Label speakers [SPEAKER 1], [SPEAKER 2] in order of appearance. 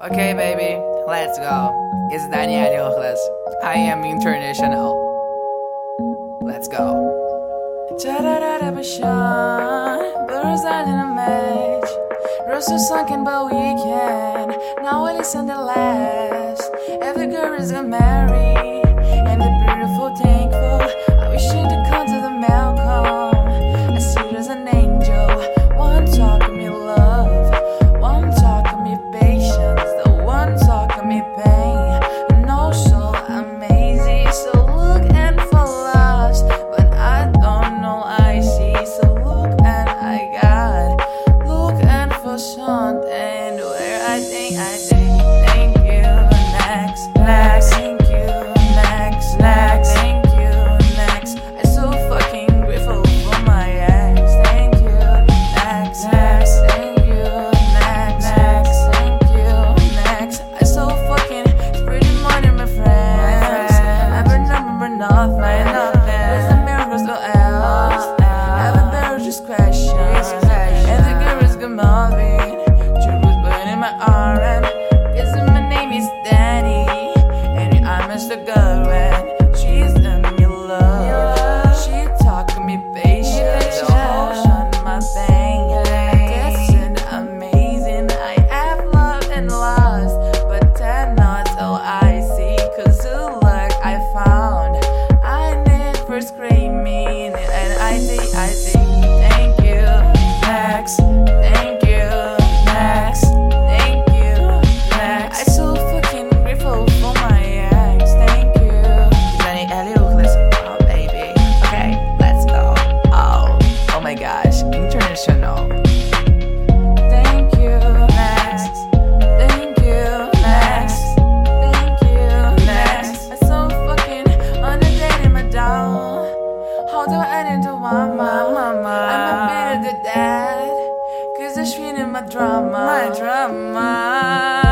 [SPEAKER 1] Okay, baby, let's go. It's Daniel Rojas. I am international. Let's go.
[SPEAKER 2] Birds in. Rose was sunken, but we can. Now I listen the last. Every girl is a marriage. next, thank you, next, next, thank you, next. I'm so fucking grateful for my ex. Thank you, next, next, thank you, next, next, thank you, next. I'm so fucking spreading money, my friends. I've been number nothing. mama, mama. I'm a better dad, cause I am in my drama. My drama.